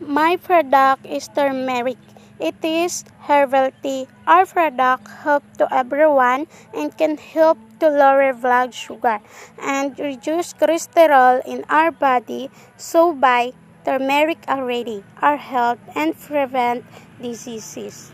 My product is turmeric. It is herbal tea. Our product help to everyone and can help to lower blood sugar and reduce cholesterol in our body. So buy turmeric already. Our help and prevent diseases.